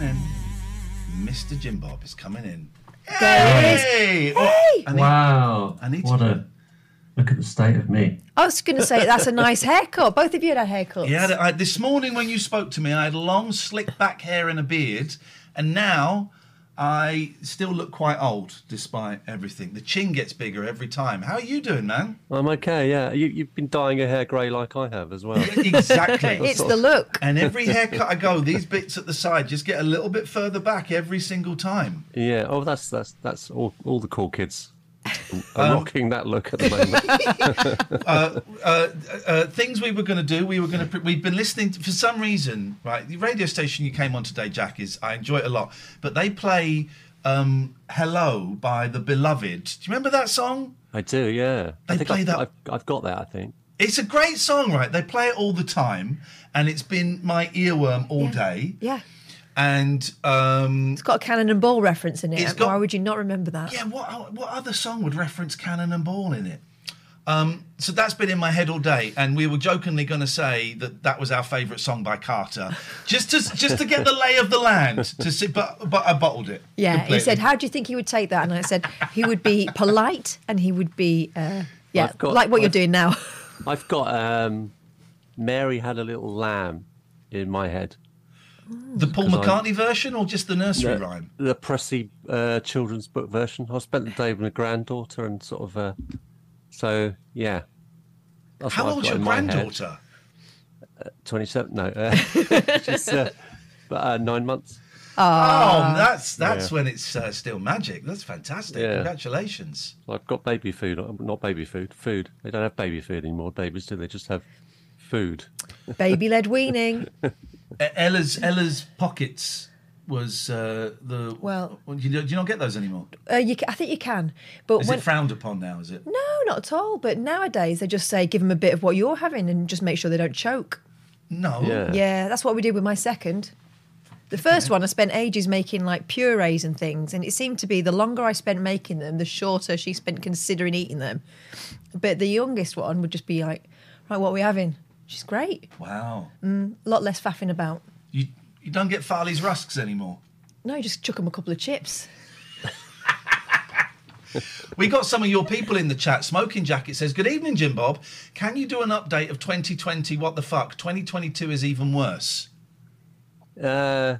coming in. Mr. Jim Bob is coming in. There he is. Hey! Oh, I need, Wow. I need what to- a look at the state of me. I was going to say that's a nice haircut. Both of you had haircuts. Yeah, I, this morning when you spoke to me, I had long, slick back hair and a beard, and now I still look quite old despite everything. The chin gets bigger every time. How are you doing, man? I'm okay, yeah. You, you've been dyeing your hair grey like I have as well. Exactly. It's the look. and every haircut I go, these bits at the side just get a little bit further back every single time. yeah. Oh, that's that's that's all. All the cool kids are Um, rocking that look at the moment. uh, uh, uh, things we were going to do. We were going to. We've been listening to, for some reason. Right, the radio station you came on today, Jack, is I enjoy it a lot. But they play um, "Hello" by the Beloved. Do you remember that song? I do, yeah. They I think play I've, that- I've, I've got that. I think. It's a great song, right? They play it all the time, and it's been my earworm all day. Yeah. And um, It's got a cannon and ball reference in it. Got- Why would you not remember that? yeah, what what other song would reference Cannon and Ball in it? Um, so that's been in my head all day, and we were jokingly going to say that that was our favourite song by Carter, just to just to get the lay of the land. To see, but but I bottled it. Yeah, he said, "How do you think he would take that?" And I said, "He would be polite, and he would be, uh, yeah, got- like what you're doing now." I've got um, Mary had a little lamb in my head. The Paul 'cause I'm- McCartney version or just the nursery The, rhyme. the Pressy uh, children's book version. I spent the day with my granddaughter and sort of. Uh, so yeah. That's How what I've old's got your in my head. granddaughter? Twenty-seven. No, uh, she's uh, about uh, nine months. oh, that's that's Yeah. when it's uh, still magic. That's fantastic. Yeah. Congratulations. I've got baby food. uh, Not baby food. Food. They don't have baby food anymore. Babies do. They just have food. Baby-led weaning. Ella's Ella's pockets was uh, the Well- Do you, do you not get those anymore? Uh, you, I think you can, but Is when it frowned upon now? Is it? no, not at all. But nowadays they just say, "Give them a bit of what you're having, and just make sure they don't choke." No. Yeah. Yeah, that's what we did with my second. The first one, I spent ages making like purees and things, and it seemed to be the longer I spent making them, the shorter she spent considering eating them. But the youngest one would just be like, "Right, what are we having?" She's great. Wow. A lot less faffing about. You you don't get Farley's rusks anymore. No, you just chuck them a couple of chips. We got some of your people in the chat. Smoking Jacket says, Good evening, Jim Bob. Can you do an update of 2020? What the fuck? 2022 is even worse. Uh,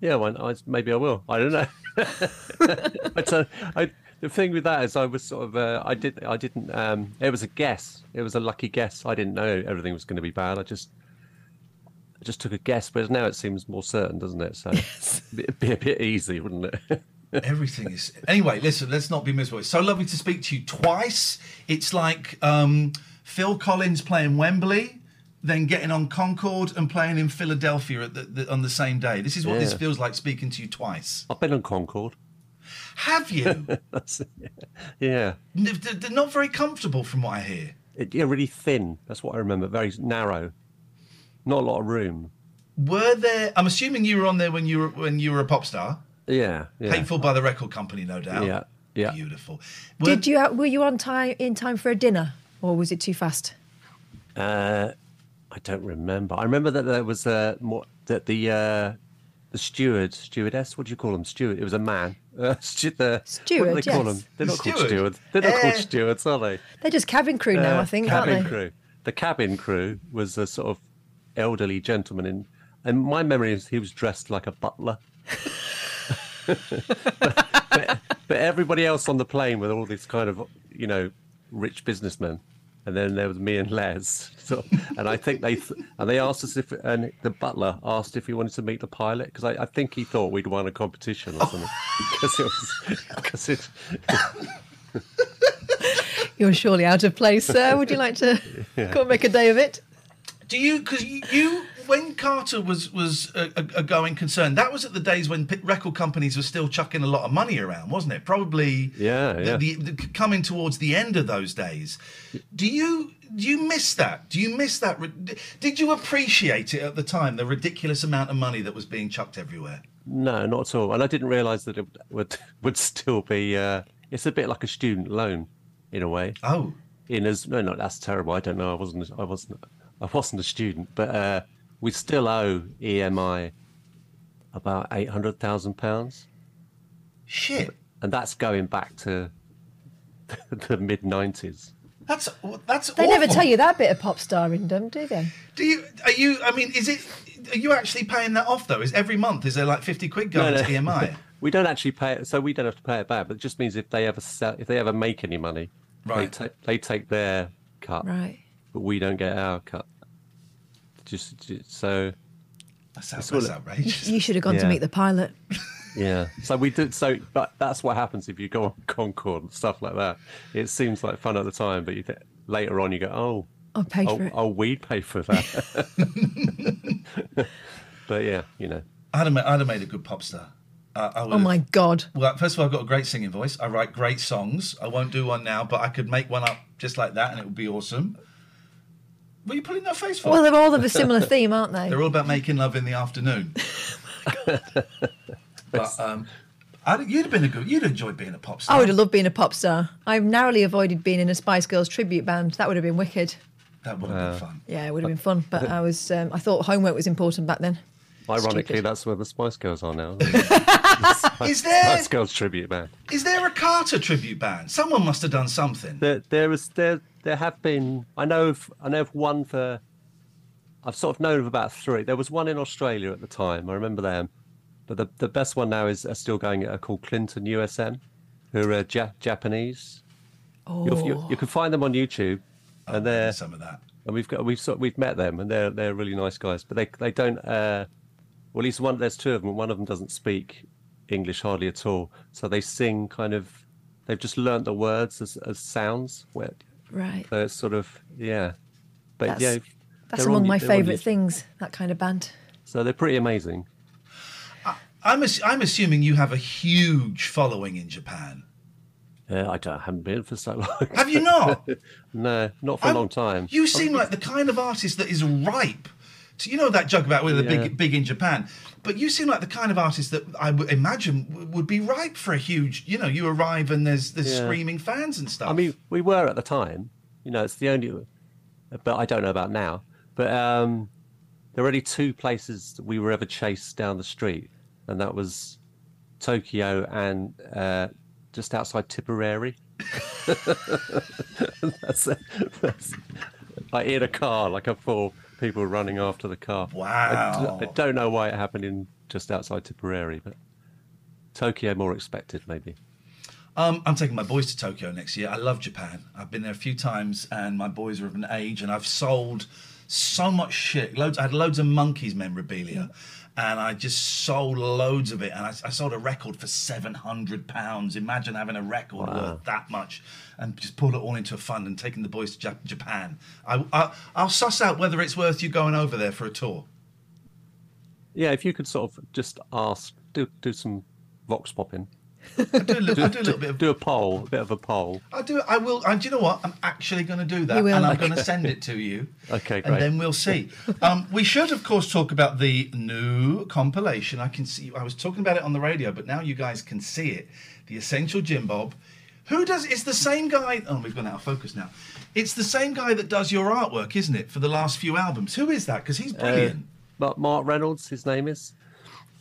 yeah, well, I, maybe I will. I don't know. but uh, I, the thing with that is, I was sort of, uh, I did, I didn't. Um, it was a guess. It was a lucky guess. I didn't know everything was going to be bad. I just, I just took a guess. But now it seems more certain, doesn't it? So it'd be a bit easy, wouldn't it? Everything is. Anyway, listen, let's not be miserable. It's so lovely to speak to you twice. It's like um, Phil Collins playing Wembley, then getting on Concorde and playing in Philadelphia at the, the, on the same day. This is what this feels like speaking to you twice. I've been on Concorde. Have you? Yeah. N- they're they're not very comfortable, from what I hear. It, yeah, really thin. That's what I remember. Very narrow. Not a lot of room. Were there? I'm assuming you were on there when you were when you were a pop star, Yeah. Yeah. paid for by the record company, no doubt. Yeah. Yeah. Beautiful. Were- Did you? Were you on time in time for a dinner, or was it too fast? Uh, I don't remember. I remember that there was uh, more that the uh, the steward, stewardess. What do you call them? Steward. It was a man. Uh, stu- the, What do Steward, they call yes. them? They're not called Steward? stewards. They're not Eh. called stewards, are they? They're just cabin crew now, Uh, I think, cabin aren't they? crew. The cabin crew was a sort of elderly gentleman, in, and my memory is he was dressed like a butler. but, but everybody else on the plane were all these kind of, you know, rich businessmen, and then there was me and Les. So, and I think they th- and they asked us if, and the butler asked if he wanted to meet the pilot because I, I think he thought we'd won a competition or something. Oh. Because it was, because it, You're surely out of place, sir. Would you like to come and make a day of it? Do you? Because you, you, when Carter was was a, a, going concern, that was at the days when record companies were still chucking a lot of money around, wasn't it? Probably. Yeah, yeah. The, the, coming towards the end of those days, do you do you miss that? Do you miss that? Did you appreciate it at the time? The ridiculous amount of money that was being chucked everywhere. No, not at all. And I didn't realise that it would would still be. Uh, it's a bit like a student loan, in a way. Oh, In as no, no, that's terrible. I don't know. I wasn't. I wasn't. I wasn't a student, but uh, we still owe EMI about eight hundred thousand pounds, shit! and that's going back to the mid nineties. That's that's. They never tell you that bit of pop starringdom, do they? Do you? Are you? I mean, is it? Are you actually paying that off though? Is every month? Is there like fifty quid going No, to. EMI? We don't actually pay it, so we don't have to pay it back. But it just means if they ever sell, if they ever make any money, Right. they, ta- they take their cut, Right. but we don't get our cut. Just, just so That's, out, all that's outrageous. You should have gone to meet the pilot. yeah. So we did. So, but that's what happens if you go on Concorde and stuff like that. It seems like fun at the time, but you th- later on you go, oh, I'll pay oh, for it. oh, we'd pay for that. but yeah, you know. I'd have, made, I'd have made a good pop star. Uh, I Oh would've- my god. Well, first of all, I've got a great singing voice. I write great songs. I won't do one now, but I could make one up just like that, and it would be awesome. What are you pulling that face for? Well, they're all of a similar theme, aren't they? They're all about making love in the afternoon. but um, I'd, you'd have been a good. You'd enjoyed being a pop star. I would have loved being a pop star. I've narrowly avoided being in a Spice Girls tribute band. That would have been wicked. That would have been fun. Yeah, it would have been fun. But I was, um, I thought homework was important back then. Ironically, Stupid. that's where the Spice Girls are now. Is there Spice Girls tribute band. is there a Carter tribute band? Someone must have done something. There, there is there there have been. I know of I know of one for. I've sort of known of about three. There was one in Australia at the time. I remember them, but the the best one now is are still going. Are called Clinton USM, who are ja- Japanese. Oh, You'll- You, you can find them on YouTube, and they're Some of that. and we've got we've sort we've met them, and they're they're really nice guys. But they they don't. Uh, well, at least one. There's two of them. One of them doesn't speak English hardly at all, so they sing kind of. They've just learnt the words as, as sounds. Where, right. so it's sort of yeah, but That's, yeah, that's they're among on- my favourite things. That kind of band. So they're pretty amazing. I'm ass- I'm assuming you have a huge following in Japan. Yeah, I don't, haven't been for so long. Have you not? no, not for a I'm- long time. You seem like the kind of artist that is ripe. So you know that joke about we're the Yeah. big big in Japan, but you seem like the kind of artist that I would imagine w- would be ripe for a huge. You know, you arrive and there's there's Yeah. screaming fans and stuff. I mean, we were at the time. You know, it's the only, but I don't know about now. But um, there were only two places that we were ever chased down the street, and that was Tokyo and uh, just outside Tipperary. that's, that's like in a car, like a four people running after the car. I, Wow. I don't know why it happened in just outside Tipperary, but Tokyo more expected maybe. Um, I'm taking my boys to Tokyo next year. I love Japan. I've been there a few times, and my boys are of an age, and I've sold so much shit. Loads. I had loads of Monkees memorabilia, and I just sold loads of it. And I, I sold a record for seven hundred pounds. Imagine having a record worth that much, and just pulled it all into a fund and taking the boys to Jap- Japan. I, I, I'll suss out whether it's worth you going over there for a tour. Yeah, if you could sort of just ask, do do some vox popping. I do a little, I do a little bit of Do a poll, a bit of a poll. I do. I will. And do you know what? I'm actually going to do that, You will. and I'm going to send it to you. Okay, And great. then we'll see. Um, we should, of course, talk about the new compilation. I can see. I was talking about it on the radio, but now you guys can see it. The Essential Jim Bob. Who does? It's the same guy. Oh, we've gone out of focus now. It's the same guy that does your artwork, isn't it, for the last few albums? Who is that? Because he's brilliant. But Mark Reynolds, his name is.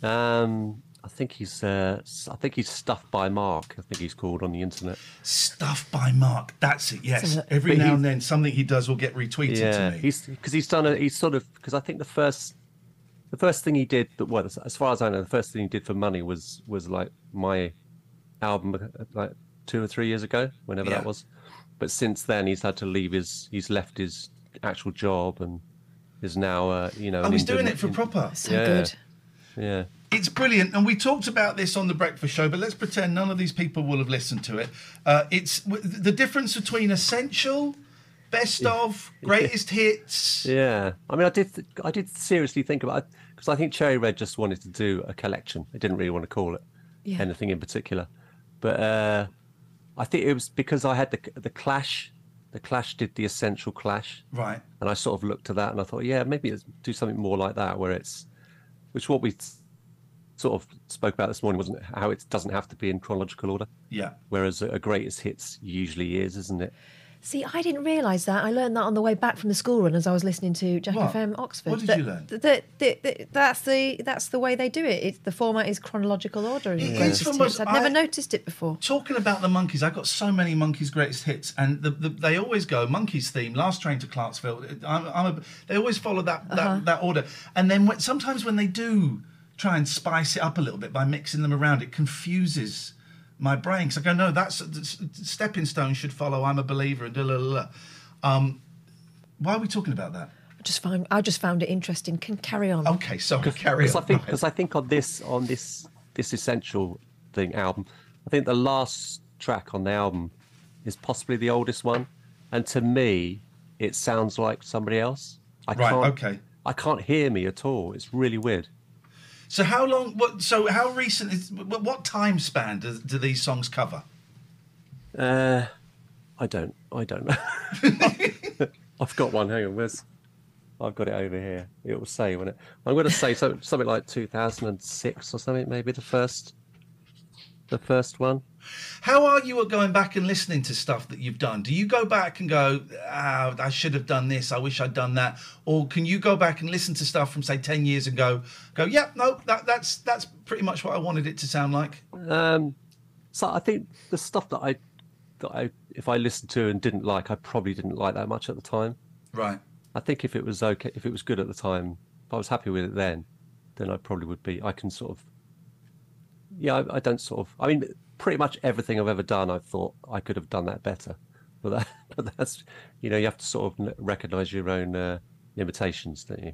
Um, I think he's. Uh, s- I think he's stuffed by Mark. I think he's called on the internet. Stuff by Mark. That's it. Yes. So- Every now and then, something he does will get retweeted Yeah, to me. he's because he's done a. He's sort of because I think the first, the first thing he did. That well, as- as far as I know, the first thing he did for money was was like my album uh, like two or three years ago, whenever Yeah. that was. But since then, he's had to leave his. He's left his actual job and is now. Uh, you know. Oh, an he's doing it for proper. So Yeah. good. Yeah. It's brilliant, and we talked about this on the breakfast show. But let's pretend none of these people will have listened to it. Uh, it's w- the difference between essential, best of, greatest hits. Yeah, I mean, I did. th- I did seriously think about because I think Cherry Red just wanted to do a collection. They didn't really want to call it Yeah. anything in particular, but uh, I think it was because I had the the Clash. The Clash did the Essential Clash, Right. and I sort of looked to that and I thought, yeah, maybe it's do something more like that, where it's, which what we s- sort of spoke about this morning wasn't it? How it doesn't have to be in chronological order, Yeah. whereas a, a greatest hits usually is, isn't it? See, I didn't realise that. I learned that on the way back from the school run as I was listening to Jack What? FM Oxford. What did that, you learn? That, that, that- that's the that's the way they do it. It's the format is chronological order. in It is greatest from hits. I'd never I- noticed it before. Talking about the Monkees, I've got so many Monkees' greatest hits, and the, the, they always go Monkees theme, last train to Clarksville. I'm, I'm a, they always follow that that, uh-huh. that order, and then when, sometimes when they do try and spice it up a little bit by mixing them around, it confuses my brain because I go, no, that's stepping stone should follow. I'm a believer, and da la la. la. Um, why are we talking about that? I just found I just found it interesting. Can carry on. Okay, sorry, carry Because on. I think Right. because I think on this on this this essential thing album, I think the last track on the album is possibly the oldest one, and to me, it sounds like somebody else. I Right, can't, okay. I can't hear me at all. It's really weird. So how long? What? So how recent is? What time span do, do these songs cover? Uh, I don't. I don't know. I've got one. Hang on. Where's? I've got it over here. It will say when it. I'm going to say so, something like 2006 or something. Maybe the first. The first one. How are you at going back and listening to stuff that you've done? Do you go back and go, ah, I should have done this. I wish I'd done that, or can you go back and listen to stuff from say ten years ago? Go, yeah, no, that, that's that's pretty much what I wanted it to sound like. Um, so I think the stuff that I, that I, if I listened to and didn't like, I probably didn't like that much at the time. Right. I think if it was okay, if it was good at the time, if I was happy with it then, then I probably would be. I can sort of, yeah, I, I don't sort of. I mean, pretty much everything I've ever done, I've thought I could have done that better. But that, but that's, you know, you have to sort of recognise your own uh, limitations, don't you?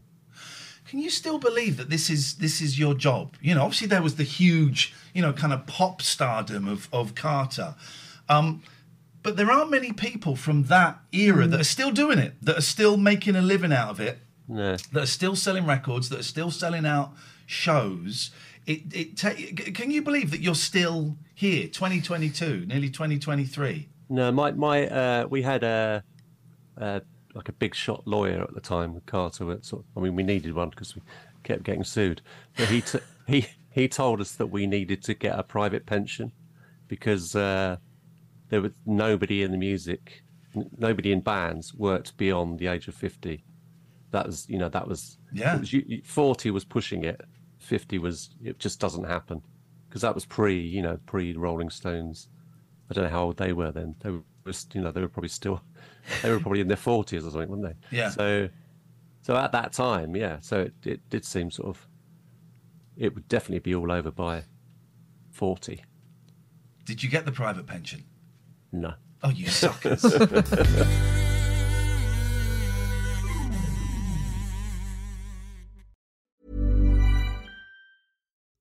Can you still believe that this is this is your job? You know, obviously there was the huge, you know, kind of pop stardom of of Carter, um, but there aren't many people from that era that are still doing it, that are still making a living out of it. No. that are still selling records, that are still selling out shows. It, it ta- can you believe that you're still here, 2022, nearly 2023? No, my my uh, we had a, a like a big shot lawyer at the time Carter. Sort I mean, we needed one because we kept getting sued. But he t- he he told us that we needed to get a private pension because uh, there was nobody in the music, n- nobody in bands worked beyond the age of fifty. That was you know that was Yeah. was, you- you- forty was pushing it, fifty was it just doesn't happen because that was pre you know pre Rolling Stones. I don't know how old they were then. They were, you know, they were probably still, they were probably in their forties or something, weren't they? Yeah. So, so at that time, yeah. So it, it did seem sort of, it would definitely be all over by forty. Did you get the private pension? No. Oh, you suckers.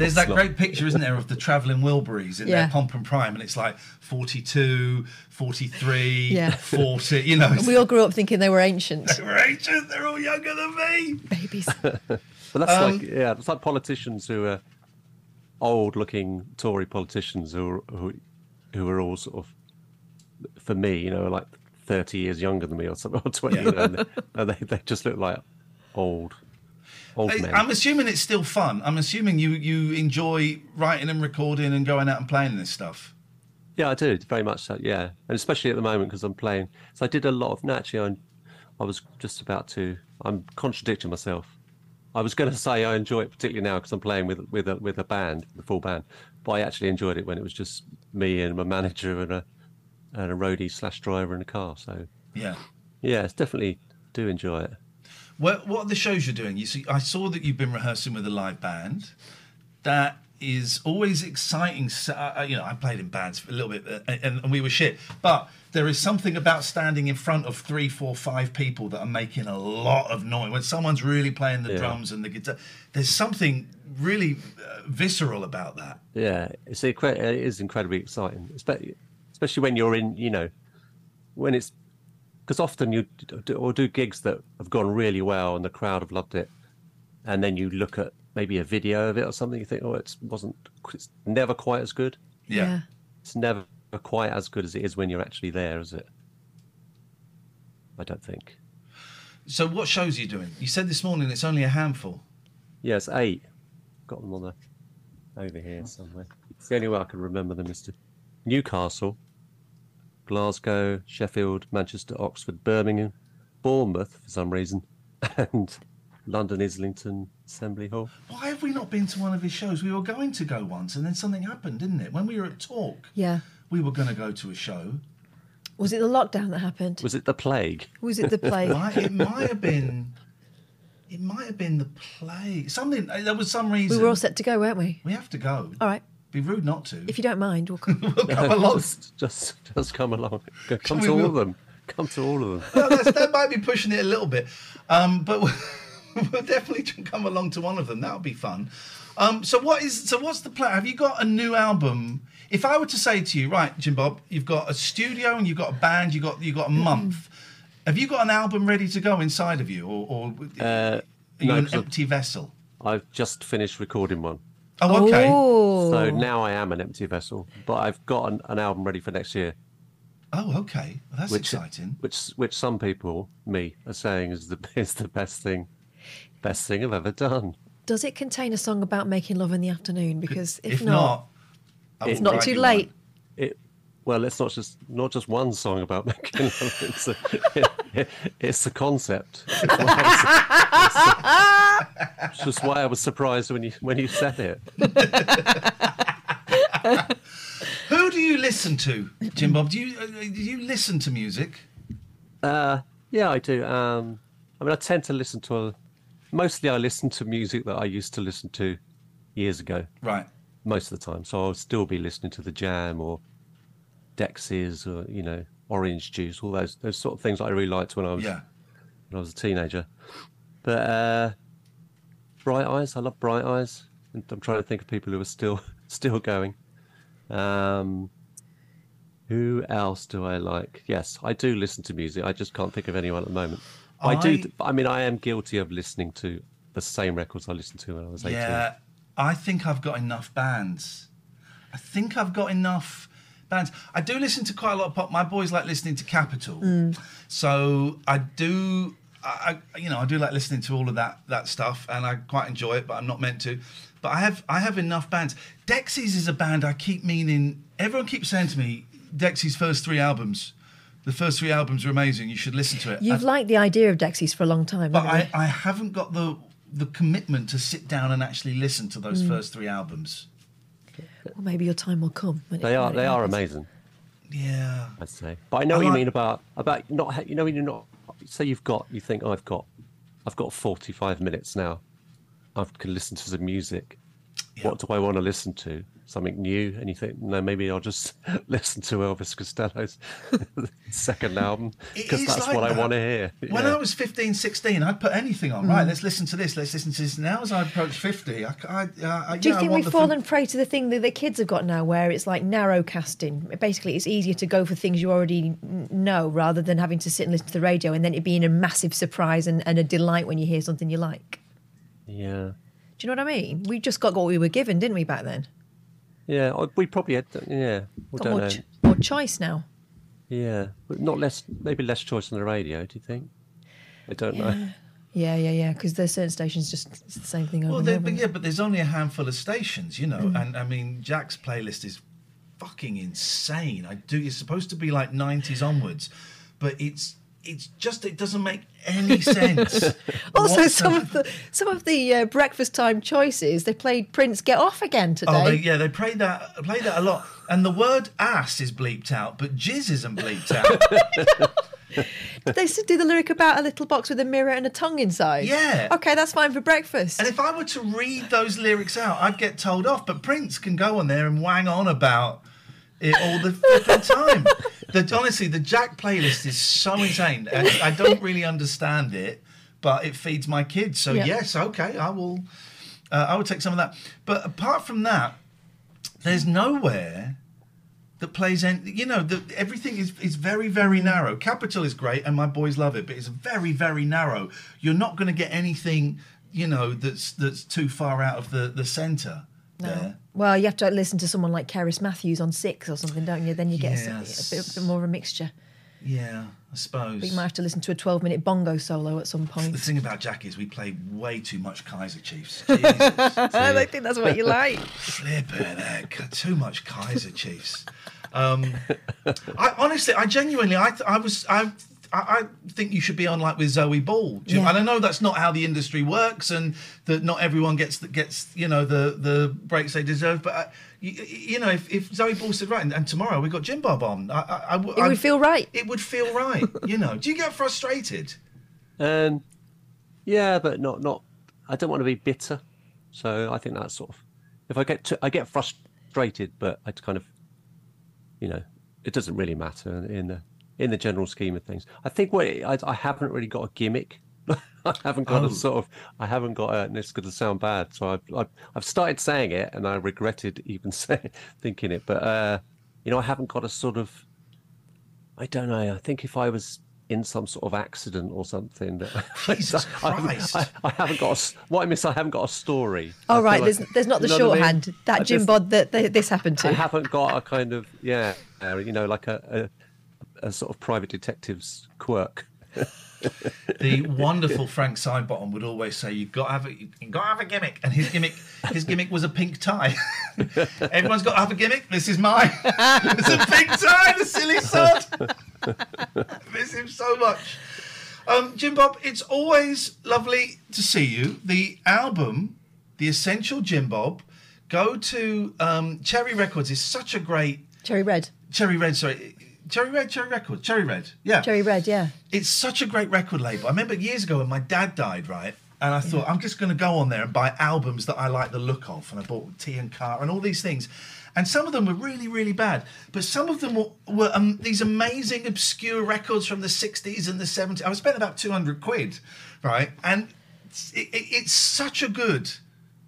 There's that great picture, isn't there, of the travelling Wilburys in Yeah. their pomp and prime, and it's like 42, 43, Yeah. 40, you know. We all grew up thinking they were ancient They're ancient, they're all younger than me. babies. But that's Um, like yeah, it's like politicians who are old-looking Tory politicians who are, who who are all sort of for me, you know, like thirty years younger than me or something, or twenty, you know, and, they, and they they just look like old old I- men. I'm assuming it's still fun. I'm assuming you, you enjoy writing and recording and going out and playing this stuff. Yeah, I do very much so. Yeah, and especially at the moment because I'm playing. So I did a lot of naturally. I, I was just about to. I'm contradicting myself. I was going to say I enjoy it particularly now because I'm playing with with a, with a band, the full band. But I actually enjoyed it when it was just me and my manager and a and a roadie slash driver in a car. So Yeah. yeah, it's definitely do enjoy it. What, what are the shows you're doing? You see, I saw that you've been rehearsing with a live band. That is always exciting. So, uh, you know, I played in bands for a little bit, uh, and, and we were shit. But there is something about standing in front of three, four, five people that are making a lot of noise. When someone's really playing the Yeah. drums and the guitar, there's something really uh, visceral about that. Yeah, it's it is incredibly exciting, especially especially when you're in, you know, when it's because often you do, or do gigs that have gone really well and the crowd have loved it, and then you look at maybe a video of it or something, you think, oh, it wasn't, it's never quite as good. Yeah. It's never quite as good as it is when you're actually there, is it? I don't think. So, what shows are you doing? You said this morning it's only a handful. Yeah, eight. Got them on the over here somewhere. It's the only way I can remember them is to Newcastle, Glasgow, Sheffield, Manchester, Oxford, Birmingham, Bournemouth for some reason, and London, Islington, Assembly Hall. Why have we not been to one of his shows? We were going to go once, and then something happened, didn't it? When we were at Talk, Yeah. we were going to go to a show. Was it the lockdown that happened? Was it the plague? Was it the plague? Might, it might have been. It might have been the plague. Something. There was some reason. we reason. were all set to go, weren't we? We have to go. All right. Be rude not to. If you don't mind, we'll come. we'll come along. just, just, just come along. Go- Come We to all will. of them. Come to all of them. Well, that's, that might be pushing it a little bit, um, but we'll, we'll definitely come along to one of them. That'll be fun. Um, so what is? So what's the plan? Have you got a new album? If I were to say to you, right, Jim Bob, you've got a studio and you've got a band, you got you got a month. Have you got an album ready to go inside of you, or, or Uh, are you no, an 'cause I've- empty vessel? I've just finished recording one. Oh, okay. Oh. So now I am an empty vessel, but I've got an, an album ready for next year. Oh, okay. Well, that's which exciting. which which some people, me, are saying is the is the best thing, best thing I've ever done. Does it contain a song about making love in the afternoon? Because if, If not, I will It's not too late. one. It well, it's not just not just one song about making love. It's a, it, it's the concept. It's why I was- it's just why I was surprised when you when you said it. Who do you listen to, Jim Bob? Do you uh, do you listen to music? Uh, yeah, I do. Um, I mean, I tend to listen to a, mostly I listen to music that I used to listen to years ago. Right. most of the time. So I'll still be listening to the Jam or Dexys or you know Orange Juice, all those those sort of things that I really liked when I was Yeah. when I was a teenager. But uh, Bright Eyes, I love Bright Eyes. And I'm trying to think of people who are still still going. Um, who else do I like? Yes, I do listen to music. I just can't think of anyone at the moment. I, I- do. I mean, I am guilty of listening to the same records I listened to when I was 18. Yeah, I think I've got enough bands. I think I've got enough bands. I do listen to quite a lot of pop. My boys like listening to Capital, so I do. I, I- you know, I do like listening to all of that that stuff, and I quite enjoy it. But I'm not meant to. But I have I have enough bands. Dexys is a band I keep meaning. Everyone keeps saying to me, Dexys' first three albums. The first three albums are amazing. You should listen to it. You've I've- liked the idea of Dexys for a long time, but I. I haven't got the the commitment to sit down and actually listen to Mm. those first three albums. Well, maybe your time will come. when it- They are. when it They are amazing. Yeah. I'd say. But I know I what you mean about about not. You know when you're not. Say you've got. You think I've got. I've got 45 minutes now. I can listen to some music. What do I want to listen to? Something new? And you think, no, maybe I'll just listen to Elvis Costello's second album because that's like what I want to hear. When Yeah. I was 15, 16, I'd put anything on. Right, let's listen to this. Let's listen to this. Now, as I approach 50, I, I, uh, I, Do you yeah, I think we've the fallen prey to the thing that the kids have got now, where it's like narrow casting? Basically, it's easier to go for things you already know rather than having to sit and listen to the radio and then it being a massive surprise and, and a delight when you hear something you like. yeah. Do you know what I mean? We just got what we were given, didn't we, back then? Yeah. We probably had. Yeah. We Got don't more, know. ch- more choice now. Yeah. But not less. Maybe less choice on the radio. Do you think? I don't know. Yeah, yeah, yeah. Because there's certain stations just it's the same thing over Well, there, but yeah, but there's only a handful of stations, you know, Mm. and I mean, Jack's playlist is fucking insane. I do. It's supposed to be like 90s onwards, but it's it's just it doesn't make any sense. Also, some of the some of the uh, breakfast time choices they played Prince "Get Off" again today. Oh, they, yeah, they play that play that a lot, and the word ass is bleeped out, but jizz isn't bleeped out. Did they do the lyric about a little box with a mirror and a tongue inside? Yeah. Okay, that's fine for breakfast. and if I were to read those lyrics out, I'd get told off. But Prince can go on there and wang on about it all the flipping time. The, honestly, the Jack playlist is so insane. And I don't really understand it, but it feeds my kids. So Yeah. yes, okay, I will. Uh, I will take some of that. But apart from that, there's nowhere that plays any. You know, the, everything is is very very narrow. Capital is great, and my boys love it, but it's very very narrow. You're not going to get anything. You know, that's that's too far out of the the There. well, you have to listen to someone like Cerys Matthews on Six or something, don't you? Then you get a- Yes. a, bit, a bit more of a mixture. Yeah, I suppose. But you might have to listen to a 12 minute bongo solo at some point. The thing about Jack is we play way too much Kaiser Chiefs. Jesus, I think that's what you like. flipping heck, too much Kaiser Chiefs. Um, I honestly, I genuinely, I, I was, I, I I think you should be on like with Zoe Ball. Do you- Yeah. And I know that's not how the industry works, and that not everyone gets the, gets you know the the breaks they deserve. But uh, you, you know, if, if Zoe Ball said right, and, and tomorrow we got Jim Bob on, I, I, I w- It would feel right. It would feel right. you know, do you get frustrated? Um, yeah, but not not. I don't want to be bitter, so I think that's sort of. If I get to, I get frustrated, but I kind of, you know, it doesn't really matter in the in the general scheme of things. I think what I, I haven't really got a gimmick. I haven't got Oh. a sort of. I haven't got a. And it's going to sound bad, so I've, I've I've started saying it, and I regretted even saying thinking it. But uh, you know, I haven't got a sort of. I don't know. I think if I was in some sort of accident or something, that Jesus I, haven't- Christ. I, I haven't got. A, s- what I miss, I haven't got a story. I Oh, feel right. like- There's, there's not the you know what I mean? shorthand. That I Jim just- Bod that th- this happened to. I haven't got a kind of yeah, you know, like a, a a sort of private detective's quirk. the wonderful Frank Sidebottom would always say, "You've got to have a, you got to have a gimmick," and his gimmick, his gimmick was a pink tie. Everyone's got to have a gimmick. This is mine. it's a pink tie. The silly sod. Miss him so much. Um, Jim Bob, it's always lovely to see you. The album, The Essential Jim Bob, go to um, Cherry Records. is such a great Cherry Red. Cherry Red. Sorry, Cherry Red. Cherry Records. Cherry Red. Yeah. Cherry Red, yeah. It's such a great record label. I remember years ago when my dad died, right? And I thought, I'm just going to go on there and buy albums that I like the look of. And I bought T and Car and all these things. And some of them were really, really bad. But some of them were, were um, these amazing, obscure records from the 60s and the 70s. I spent about 200 quid, right? And it's, it, it- it's such a good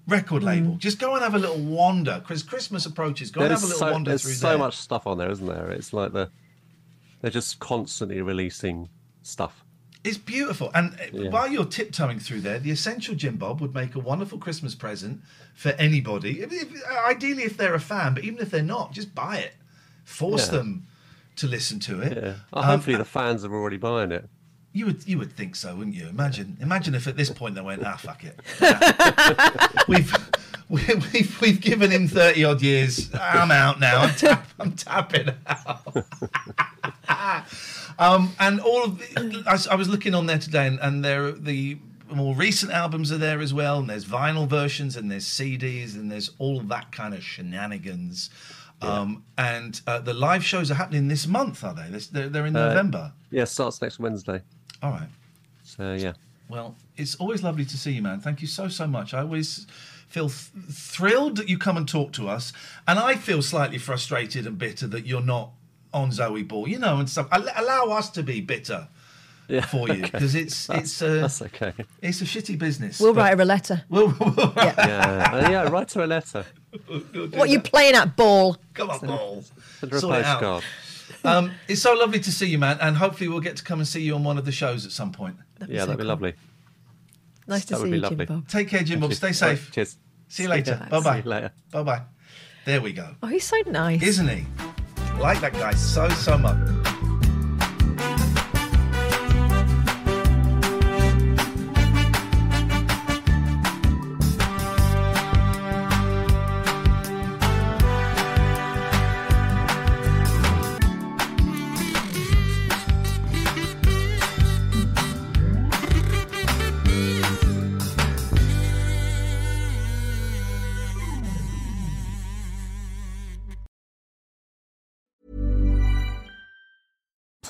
record label. Just go and have a little wander. Because Christmas approaches. Go and have a little so, wander there's so there. much stuff on there, isn't there? It's like the they're just constantly releasing stuff. It's beautiful. And uh, Yeah. while you're tiptoeing through there, the Essential Jim Bob would make a wonderful Christmas present for anybody. If, if, ideally, if they're a fan, but even if they're not, just buy it. Force Yeah. them to listen to it. Yeah. Well, Um, hopefully the fans are already buying it. You would you would think so, wouldn't you? Imagine imagine if at this point they went, ah, fuck it. we've, we- we've we've given him thirty odd years. I'm out now. I'm, tap, I'm tapping out. um, and all of the, I, I was looking on there today, and, and there the more recent albums are there as well. And there's vinyl versions, and there's CDs, and there's all that kind of shenanigans. Um, and uh, the live shows are happening this month, are they? They're, they're in Uh, November. Yeah, starts next Wednesday. All right. So yeah. Well, it's always lovely to see you, man. Thank you so, so much. I always feel th- thrilled that you come and talk to us. And I feel slightly frustrated and bitter that you're not on Zoe Ball, you know, and stuff. Al- Allow us to be bitter Yeah. for you because it's it's a That's okay. it's a shitty business. We'll write her a letter. We'll, we'll- Yeah, uh, yeah. Write her a letter. we'll do What you playing at ball? Come on, Ball. Send her Sort it out. postcard. Um, it's so lovely to see you, man. And hopefully we'll get to come and see you on one of the shows at some point. Yeah, that'd be lovely. Nice to That would see you. Jim Bob. Take care, Jim Bob. Stay safe. Cheers. See you later. Bye bye. See you later. Bye bye. There we go. Oh, he's so nice. isn't he? Like that guy so so much.